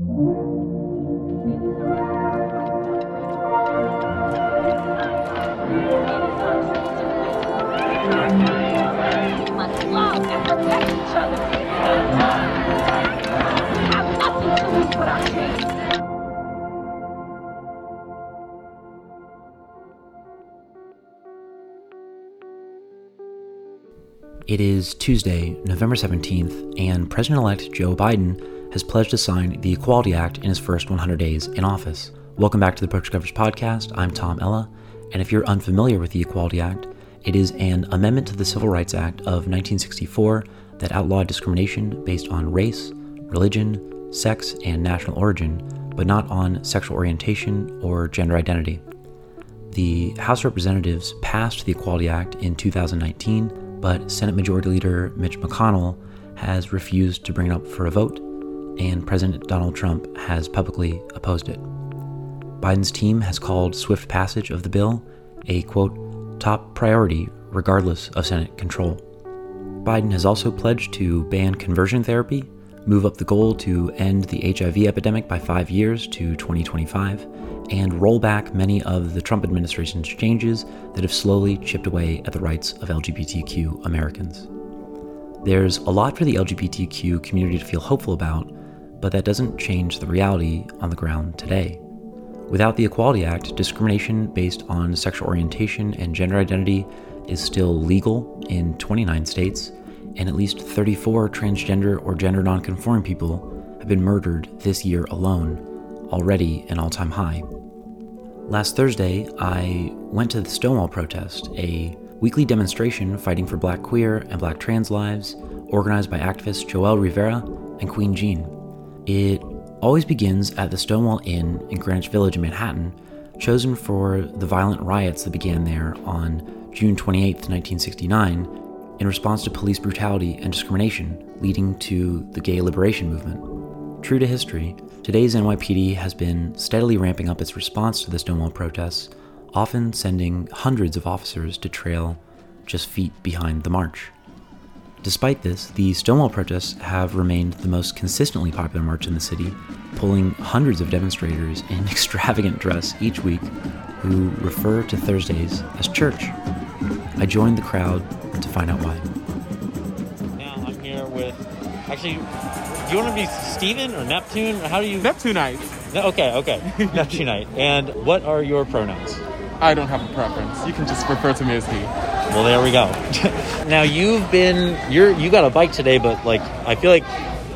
It is Tuesday, November 17th, and President elect Joe Biden has pledged to sign the Equality Act in his first 100 days in office. Welcome back to the Approach Coverage Podcast. I'm Tom Ella, and if you're unfamiliar with the Equality Act, it is an amendment to the Civil Rights Act of 1964 that outlawed discrimination based on race, religion, sex, and national origin, but not on sexual orientation or gender identity. The House of Representatives passed the Equality Act in 2019 but Senate Majority Leader Mitch McConnell has refused to bring it up for a vote, and President Donald Trump has publicly opposed it. Biden's team has called swift passage of the bill a quote, top priority regardless of Senate control. Biden has also pledged to ban conversion therapy, move up the goal to end the HIV epidemic by five years to 2025, and roll back many of the Trump administration's changes that have slowly chipped away at the rights of LGBTQ Americans. There's a lot for the LGBTQ community to feel hopeful about, but that doesn't change the reality on the ground today. Without the Equality Act, discrimination based on sexual orientation and gender identity is still legal in 29 states, and at least 34 transgender or gender nonconforming people have been murdered this year alone, already an all time high. Last Thursday, I went to the Stonewall protest, a weekly demonstration fighting for black queer and black trans lives, organized by activists Joel Rivera and Qween Jean. It always begins at the Stonewall Inn in Greenwich Village in Manhattan, chosen for the violent riots that began there on June 28, 1969, in response to police brutality and discrimination leading to the gay liberation movement. True to history, Today's NYPD has been steadily ramping up its response to the Stonewall protests, often sending hundreds of officers to trail just feet behind the march. Despite this, the Stonewall protests have remained the most consistently popular march in the city, pulling hundreds of demonstrators in extravagant dress each week who refer to Thursdays as church. I joined the crowd to find out why. Now I'm here with, actually, do you want to be Steven or Neptune? How do you? Neptunite. No, okay, okay, Neptunite. And what are your pronouns? I don't have a preference. You can just refer to me as he. Well, there we go. now you've been you're you got a bike today, but like I feel like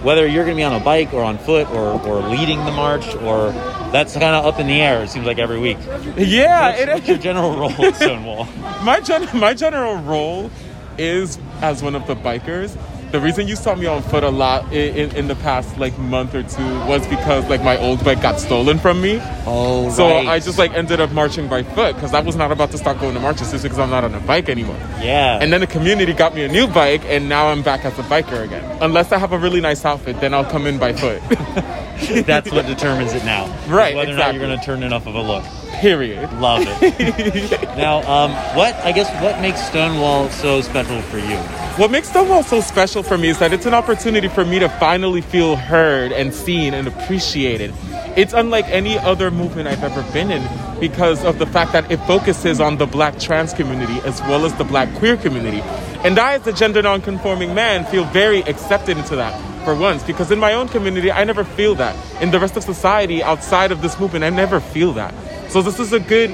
whether you're going to be on a bike or on foot or or leading the march or that's kind of up in the air. It seems like every week. Yeah, What's, it what's your general role at Stonewall? my gen- my general role is as one of the bikers. The reason you saw me on foot a lot in, in, in the past like month or two was because like my old bike got stolen from me. Oh, So right. I just like ended up marching by foot because I was not about to start going to marches just because I'm not on a bike anymore. yeah. And then the community got me a new bike, and now I'm back as a biker again. Unless I have a really nice outfit, then I'll come in by foot. that's what determines it now. Right, Whether or not you're going to turn enough of a look. Period. Love it. now, um, what I guess what makes Stonewall so special for you? What makes Stonewall so special for me is that it's an opportunity for me to finally feel heard and seen and appreciated. It's unlike any other movement I've ever been in because of the fact that it focuses on the black trans community as well as the black queer community. And I, as a gender non-conforming man, feel very accepted into that for once because in my own community, I never feel that. In the rest of society outside of this movement, I never feel that. So this is a good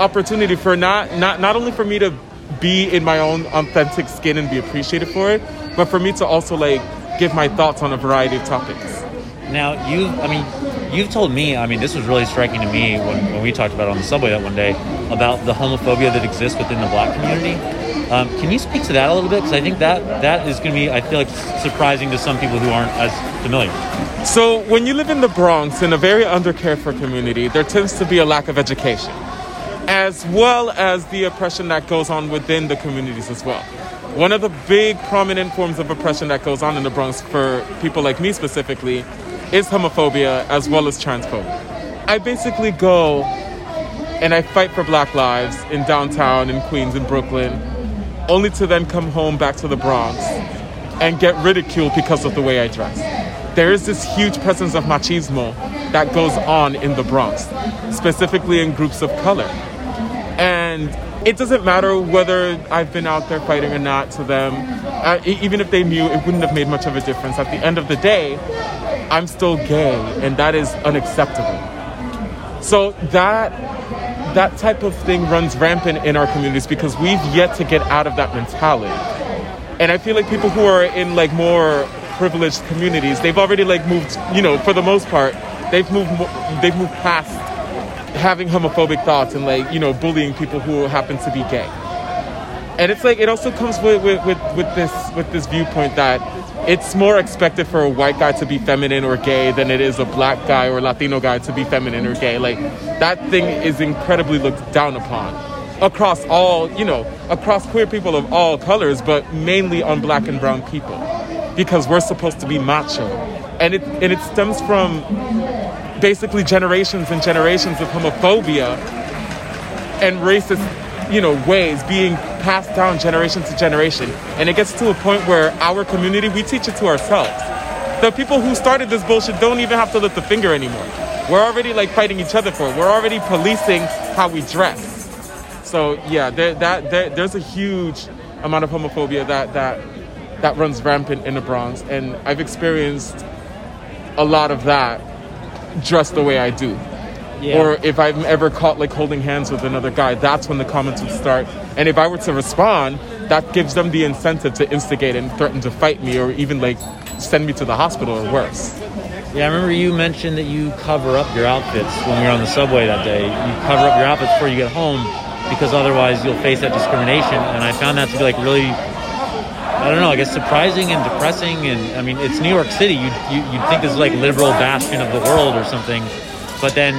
opportunity for not not not only for me to be in my own authentic skin and be appreciated for it, but for me to also like give my thoughts on a variety of topics. Now, you, I mean, you've told me, I mean, this was really striking to me when, when we talked about it on the subway that one day about the homophobia that exists within the black community. Um, can you speak to that a little bit? Because I think that that is going to be, I feel like, surprising to some people who aren't as familiar. So when you live in the Bronx in a very undercared for community, there tends to be a lack of education, as well as the oppression that goes on within the communities as well. One of the big prominent forms of oppression that goes on in the Bronx for people like me specifically is homophobia as well as transphobia. I basically go and I fight for black lives in downtown, in Queens, in Brooklyn, only to then come home back to the Bronx and get ridiculed because of the way I dress. there is this huge presence of machismo that goes on in the Bronx, specifically in groups of color. And it doesn't matter whether I've been out there fighting or not to them. Uh, even if they knew, it wouldn't have made much of a difference. At the end of the day, I'm still gay, and that is unacceptable. So that that type of thing runs rampant in our communities because we've yet to get out of that mentality. And I feel like people who are in like more privileged communities, they've already like moved, you know, for the most part, they've moved they've moved past having homophobic thoughts and like, you know, bullying people who happen to be gay. And it's like it also comes with, with, with, with this with this viewpoint that it's more expected for a white guy to be feminine or gay than it is a black guy or Latino guy to be feminine or gay. Like that thing is incredibly looked down upon across all, you know, across queer people of all colors, but mainly on black and brown people. Because we're supposed to be macho. And it and it stems from basically generations and generations of homophobia and racist, you know, ways being passed down generation to generation. And it gets to a point where our community, we teach it to ourselves. The people who started this bullshit don't even have to lift a finger anymore. We're already like fighting each other for it. We're already policing how we dress. So yeah, there, that there, there's a huge amount of homophobia that that that runs rampant in the Bronx, and I've experienced a lot of that dressed the way I do. Yeah. Or if I'm ever caught like holding hands with another guy, that's when the comments would start. And if I were to respond, that gives them the incentive to instigate and threaten to fight me or even like send me to the hospital or worse. Yeah, I remember you mentioned that you cover up your outfits when we were on the subway that day. You cover up your outfits before you get home because otherwise you'll face that discrimination. And I found that to be like really, I don't know, I guess surprising and depressing. And I mean, it's New York City. You you you'd think this is like liberal bastion of the world or something, but then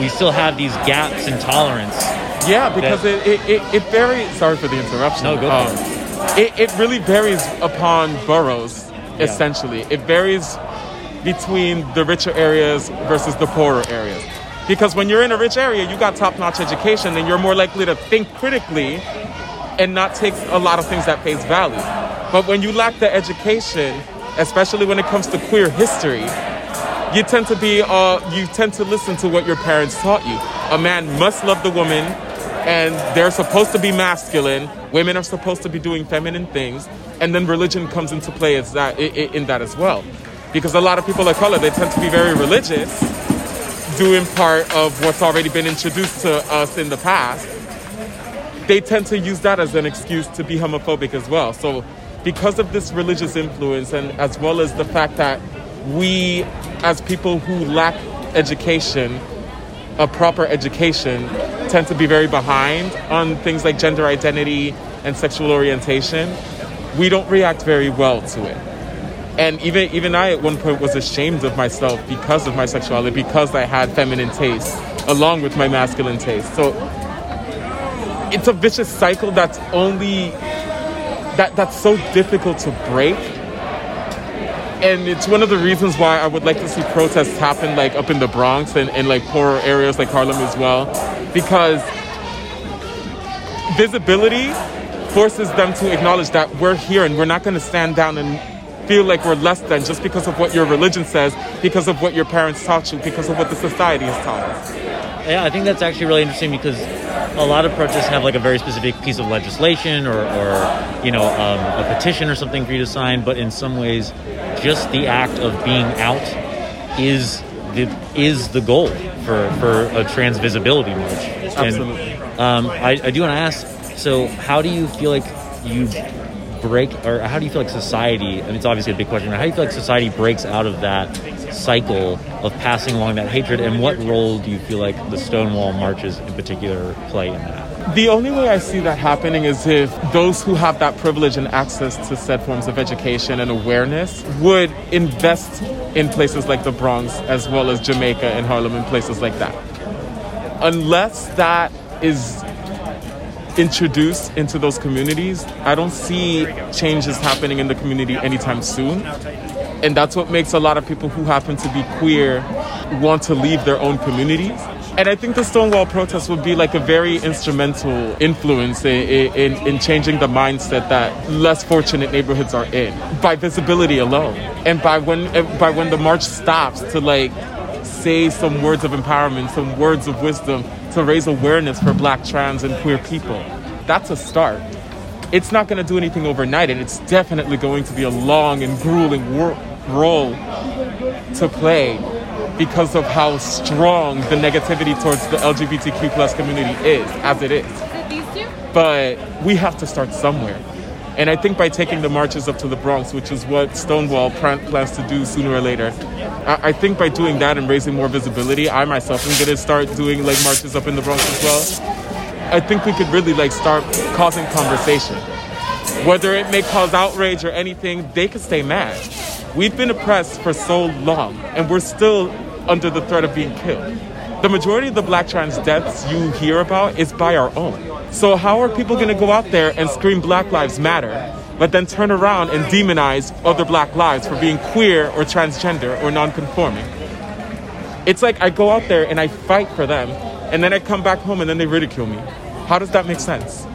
we still have these gaps in tolerance. Yeah, because it, it, it, it varies. Sorry for the interruption. No, go for Um, it. It really varies upon boroughs, essentially. It varies between the richer areas versus the poorer areas. Because when you're in a rich area, you got top notch education and you're more likely to think critically and not take a lot of things at face value. But when you lack the education, especially when it comes to queer history, you tend to be uh, you tend to listen to what your parents taught you. A man must love the woman, and they're supposed to be masculine. Women are supposed to be doing feminine things, and then religion comes into play as that in that as well, because a lot of people of color they tend to be very religious, doing part of what's already been introduced to us in the past. They tend to use that as an excuse to be homophobic as well. So, because of this religious influence, and as well as the fact that we, as people who lack education, a proper education, tend to be very behind on things like gender identity and sexual orientation, we don't react very well to it. And even even I at one point was ashamed of myself because of my sexuality, because I had feminine tastes along with my masculine taste. So it's a vicious cycle that's only that that's so difficult to break and it's one of the reasons why I would like to see protests happen like up in the Bronx and, and like poorer areas like Harlem as well because visibility forces them to acknowledge that we're here and we're not going to stand down and feel like we're less than just because of what your religion says, because of what your parents taught you, because of what the society has taught us. Yeah, I think that's actually really interesting because a lot of protests have like a very specific piece of legislation or, or you know, um, a petition or something for you to sign. But in some ways, just the act of being out is the is the goal for for a trans visibility march. And, Absolutely. um, I, I do want to ask. So, how do you feel like you break, or how do you feel like society? I mean, it's obviously a big question. But how do you feel like society breaks out of that cycle of passing along that hatred, and what role do you feel like the Stonewall marches in particular play in that? The only way I see that happening is if those who have that privilege and access to said forms of education and awareness would invest in places like the Bronx as well as Jamaica and Harlem and places like that. Unless that is introduced into those communities, I don't see changes happening in the community anytime soon. And that's what makes a lot of people who happen to be queer want to leave their own communities And I think the Stonewall protest would be like a very instrumental influence in, in, in changing the mindset that less fortunate neighborhoods are in by visibility alone. And by when, by when the march stops to like say some words of empowerment, some words of wisdom to raise awareness for black, trans, and queer people. That's a start. It's not going to do anything overnight, and it's definitely going to be a long and grueling wor- role to play because of how strong the negativity towards the LGBTQ plus community is, as it is. But we have to start somewhere. And I think by taking the marches up to the Bronx, which is what Stonewall plans to do sooner or later, I, think by doing that and raising more visibility, I myself am going to start doing like marches up in the Bronx as well. I think we could really like start causing conversation. Whether it may cause outrage or anything, they could stay mad. We've been oppressed for so long, and we're still under the threat of being killed. The majority of the black trans deaths you hear about is by our own. So how are people going to go out there and scream Black Lives Matter, but then turn around and demonize other black lives for being queer or transgender or non-conforming? It's like I go out there and I fight for them, and then I come back home and then they ridicule me. How does that make sense?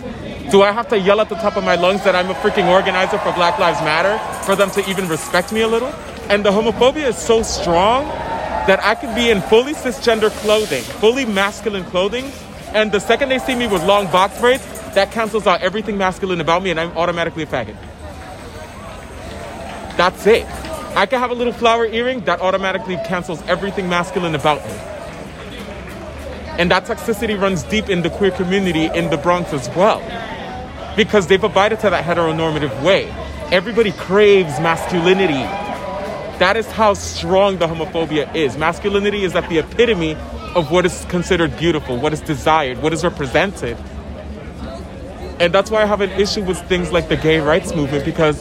Do I have to yell at the top of my lungs that I'm a freaking organizer for Black Lives Matter for them to even respect me a little? And the homophobia is so strong that I could be in fully cisgender clothing, fully masculine clothing, and the second they see me with long box braids, that cancels out everything masculine about me and I'm automatically a faggot. That's it. I can have a little flower earring that automatically cancels everything masculine about me. And that toxicity runs deep in the queer community in the Bronx as well. Because they've abided to that heteronormative way. Everybody craves masculinity. That is how strong the homophobia is. Masculinity is at the epitome of what is considered beautiful, what is desired, what is represented. And that's why I have an issue with things like the gay rights movement because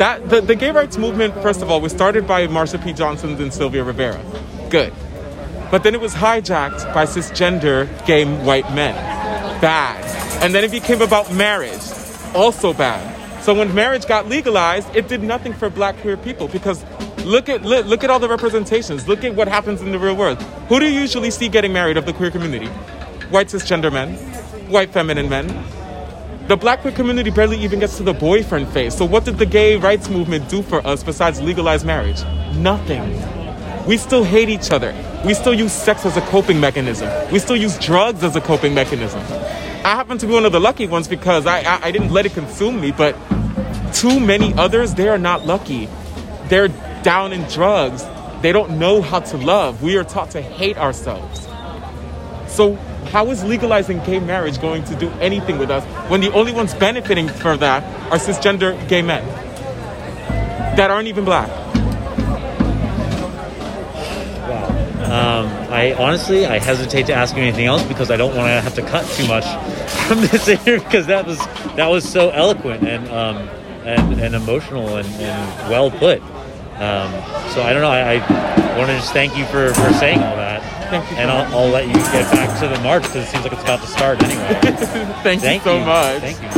that the, the gay rights movement, first of all, was started by Marsha P. Johnson and Sylvia Rivera. Good. But then it was hijacked by cisgender gay white men. Bad. And then it became about marriage. Also bad. So when marriage got legalized, it did nothing for black queer people because look at look, look at all the representations. Look at what happens in the real world. Who do you usually see getting married of the queer community? White cisgender men, white feminine men. The black queer community barely even gets to the boyfriend phase. So what did the gay rights movement do for us besides legalize marriage? Nothing. We still hate each other. We still use sex as a coping mechanism. We still use drugs as a coping mechanism. I happen to be one of the lucky ones because I, I, I didn't let it consume me, but too many others, they are not lucky. They're down in drugs. They don't know how to love. We are taught to hate ourselves. So, how is legalizing gay marriage going to do anything with us when the only ones benefiting from that are cisgender gay men that aren't even black? Um, I honestly, I hesitate to ask you anything else because I don't want to have to cut too much from this interview because that was that was so eloquent and um, and, and emotional and, and well put. Um, so I don't know. I, I want to just thank you for, for saying all that, Thank you and I'll, I'll let you get back to the march because it seems like it's about to start anyway. Thank, Thank you so you. much. Thank you.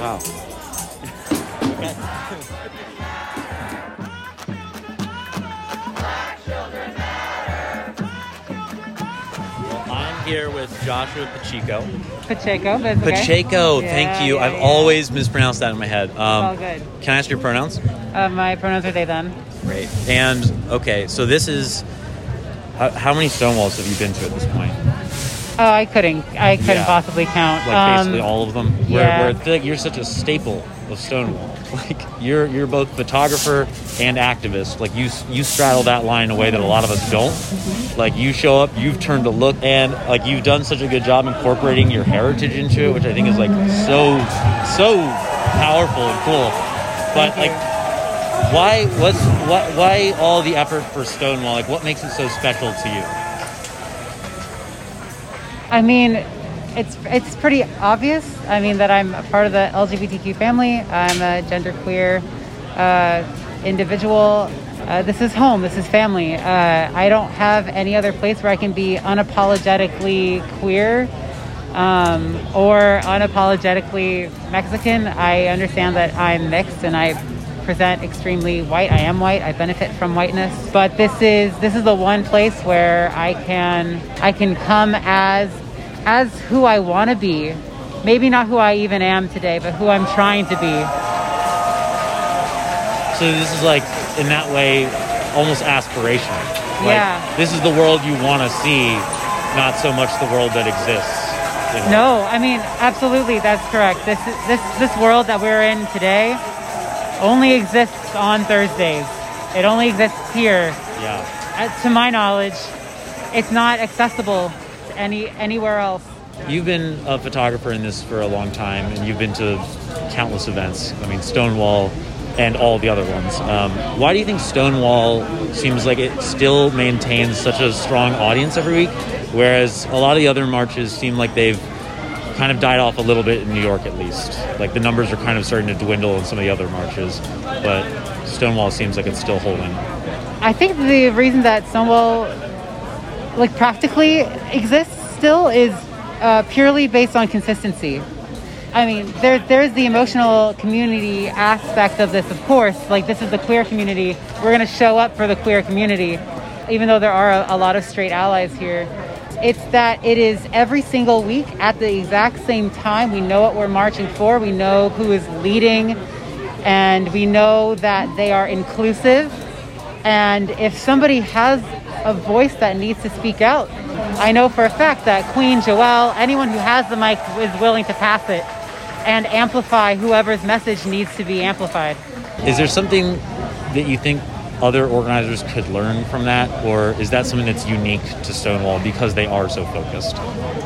Wow. Here with Joshua Pacheco. Pacheco, that's okay. Pacheco, Yeah, thank you. yeah, I've yeah. always mispronounced that in my head. Um, all good. Can I ask your pronouns? Uh, my pronouns are they, them. Great. And okay, so this is how, how many Stonewalls have you been to at this point? Oh, I couldn't. I couldn't Yeah. possibly count. Like Um, basically all of them. Where, yeah. where like you're such a staple of Stonewall. Like you're you're both photographer and activist. Like you you straddle that line in a way that a lot of us don't. Like you show up, you've turned to look, and like you've done such a good job incorporating your heritage into it, which I think is like so so powerful and cool. But like why what's what why all the effort for Stonewall? Like what makes it so special to you? I mean, it's it's pretty obvious. I mean that I'm a part of the LGBTQ family. I'm a genderqueer uh, individual. Uh, this is home. This is family. Uh, I don't have any other place where I can be unapologetically queer um, or unapologetically Mexican. I understand that I'm mixed and I present extremely white. I am white. I benefit from whiteness. But this is this is the one place where I can I can come as as who I want to be. Maybe not who I even am today, but who I'm trying to be. So this is like in that way almost aspirational. Like, Yeah. This is the world you want to see, not so much the world that exists. you know? No, I mean absolutely that's correct. This this this world that we're in today only exists on Thursdays. It only exists here. Yeah. Uh, to my knowledge, it's not accessible any anywhere else. You've been a photographer in this for a long time, and you've been to countless events. I mean, Stonewall and all the other ones. Um, why do you think Stonewall seems like it still maintains such a strong audience every week, whereas a lot of the other marches seem like they've kind of died off a little bit in New York, at least? Like the numbers are kind of starting to dwindle in some of the other marches, but Stonewall seems like it's still holding. I think the reason that Stonewall, like practically exists still, is uh, purely based on consistency. I mean, there there's the emotional community aspect of this, of course. Like this is the queer community. We're gonna show up for the queer community, even though there are a, a lot of straight allies here. It's that it is every single week at the exact same time. We know what we're marching for. We know who is leading, and we know that they are inclusive. And if somebody has a voice that needs to speak out, I know for a fact that Qween Joel, anyone who has the mic, is willing to pass it and amplify whoever's message needs to be amplified. Is there something that you think other organizers could learn from that, or is that something that's unique to Stonewall because they are so focused?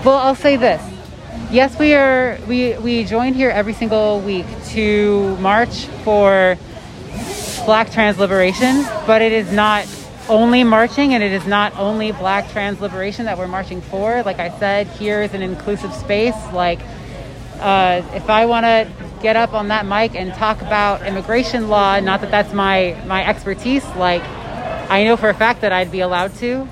Well, I'll say this. Yes, we are. We we join here every single week to march for Black trans liberation, but it is not only marching, and it is not only Black trans liberation that we're marching for. Like I said, here is an inclusive space. Like uh, if I want to get up on that mic and talk about immigration law, not that that's my my expertise, like I know for a fact that I'd be allowed to.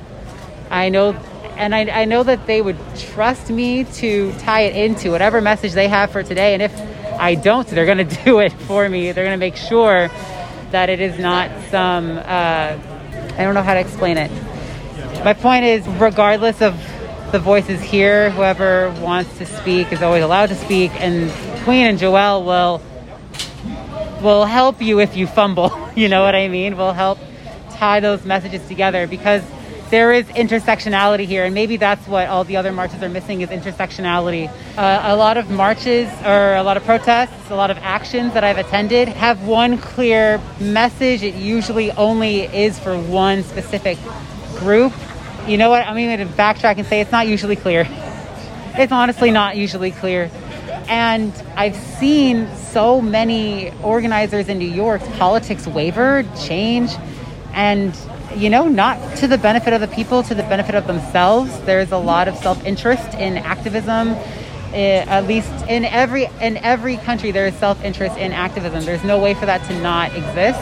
I know, and I, I know that they would trust me to tie it into whatever message they have for today. And if I don't, they're going to do it for me. They're going to make sure that it is not some, uh, I don't know how to explain it. My point is, regardless of the voices here, whoever wants to speak is always allowed to speak. And Qween and Joel will will help you if you fumble. You know what I mean? Will help tie those messages together because there is intersectionality here, and maybe that's what all the other marches are missing is intersectionality. Uh, a lot of marches or a lot of protests, a lot of actions that I've attended have one clear message. It usually only is for one specific group. You know what? I'm going to backtrack and say it's not usually clear. It's honestly not usually clear. And I've seen so many organizers in New York's politics waver, change, and you know, not to the benefit of the people, to the benefit of themselves. There's a lot of self-interest in activism. eh, At least in every in every country, there is self-interest in activism. There's no way for that to not exist.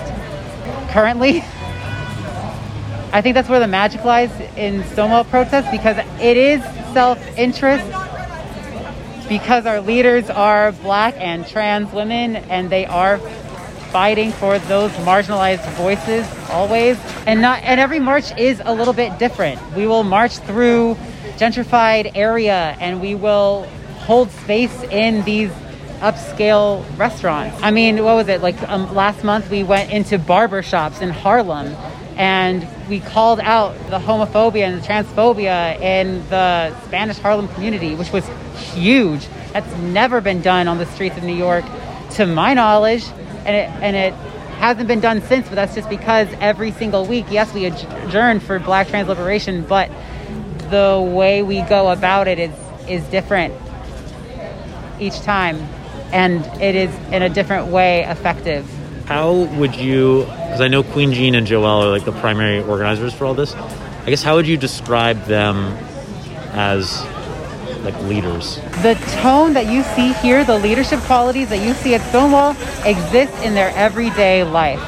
Currently, I think that's where the magic lies in Stonewall protests because it is self-interest because our leaders are black and trans women and they are fighting for those marginalized voices always. And not and every march is a little bit different. We will march through gentrified area and we will hold space in these upscale restaurants. I mean what was it? Like um, last month we went into barber shops in harlem and we called out the homophobia and the transphobia in the Spanish Harlem community, which was huge. That's never been done on the streets of New York, to my knowledge, and it and it hasn't been done since. But that's just because every single week, yes, we adjourn for Black trans liberation, but the way we go about it is is different each time, and it is in a different way effective. How would you, because I know Qween Jean and Joel are like the primary organizers for all this, I guess how would you describe them as like leaders? The tone that you see here, the leadership qualities that you see at Stonewall, exist in their everyday life.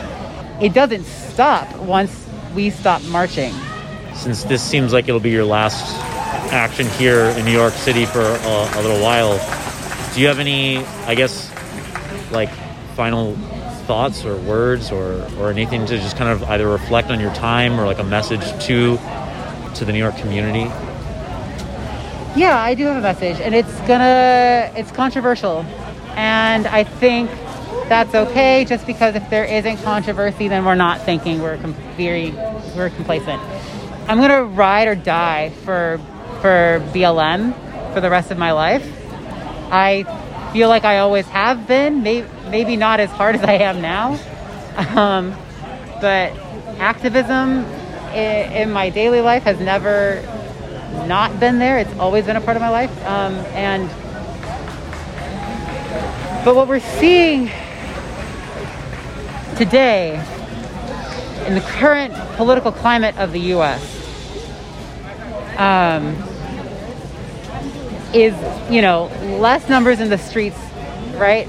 It doesn't stop once we stop marching. Since this seems like it'll be your last action here in New York City for a, a little while, do you have any, I guess, like final thoughts or words or, or anything to just kind of either reflect on your time or like a message to to the New York community? Yeah, I do have a message, and it's gonna it's controversial, and I think that's okay. Just because if there isn't controversy, then we're not thinking we're com- very we're complacent. I'm gonna ride or die for for BLM for the rest of my life. I feel like I always have been, maybe, maybe not as hard as I am now, um, but activism in, in my daily life has never not been there. It's always been a part of my life, um, and but what we're seeing today in the current political climate of the U.S. Um, is you know less numbers in the streets, right?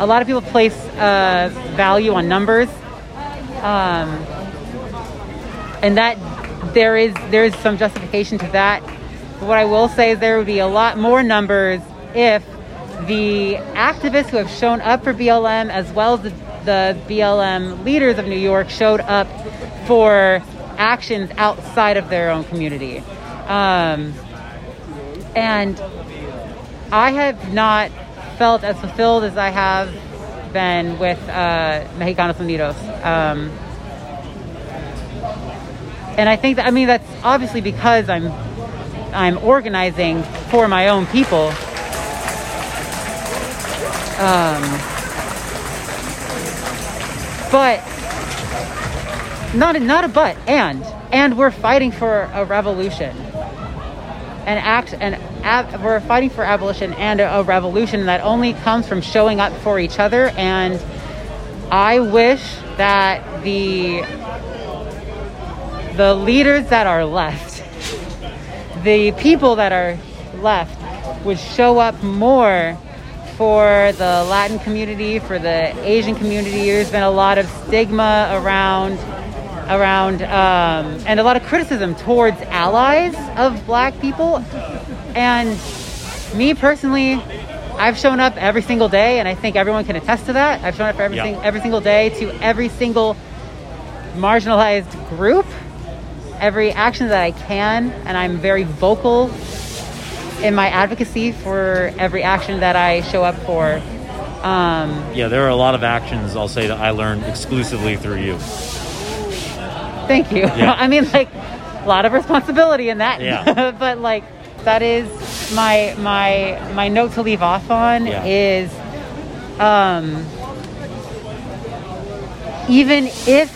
A lot of people place uh, value on numbers, um, and that there is there is some justification to that. But what I will say is there would be a lot more numbers if the activists who have shown up for BLM, as well as the, the BLM leaders of New York, showed up for actions outside of their own community. Um, and I have not felt as fulfilled as I have been with uh, Mexicanos Unidos. Um, and I think that I mean that's obviously because I'm I'm organizing for my own people. Um, but not not a but and and we're fighting for a revolution and act and ab, we're fighting for abolition and a, a revolution that only comes from showing up for each other and i wish that the the leaders that are left the people that are left would show up more for the latin community for the asian community. There's been a lot of stigma around around um, and a lot of criticism towards allies of black people. And me personally i've shown up every single day and i think everyone can attest to that. I've shown up every, Yeah. sing- every single day to every single marginalized group every action that i can and i'm very vocal in my advocacy for every action that i show up for um, Yeah, there are a lot of actions I'll say that I learned exclusively through you. Thank you. Yeah. I mean, like a lot of responsibility in that. Yeah. but like that is my my my note to leave off on Yeah. is um even if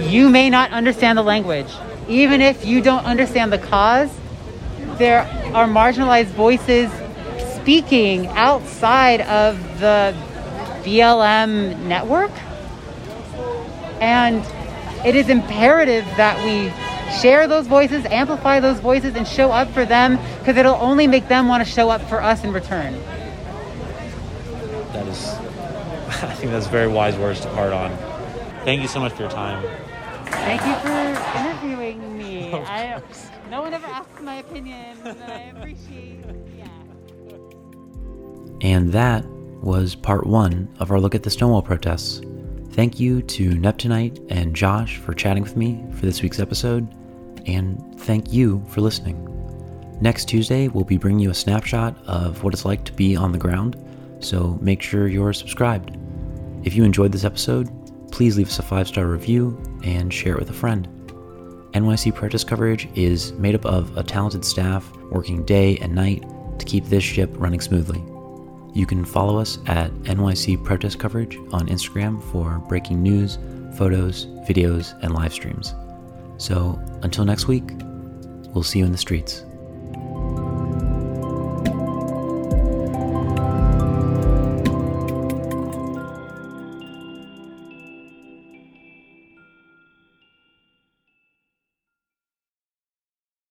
you may not understand the language, even if you don't understand the cause, there are marginalized voices speaking outside of the BLM network. And it is imperative that we share those voices, amplify those voices, and show up for them because it'll only make them want to show up for us in return. That is, I think that's very wise words to part on. Thank you so much for your time. Thank you for interviewing me. I, no one ever asks my opinion, and I appreciate. Yeah. And that was part one of our look at the Stonewall protests. Thank you to Neptunite and Josh for chatting with me for this week's episode, and thank you for listening. Next Tuesday, we'll be bringing you a snapshot of what it's like to be on the ground, so make sure you're subscribed. If you enjoyed this episode, please leave us a five star review and share it with a friend. NYC protest coverage is made up of a talented staff working day and night to keep this ship running smoothly. You can follow us at NYC Protest Coverage on Instagram for breaking news, photos, videos, and live streams. So until next week, we'll see you in the streets.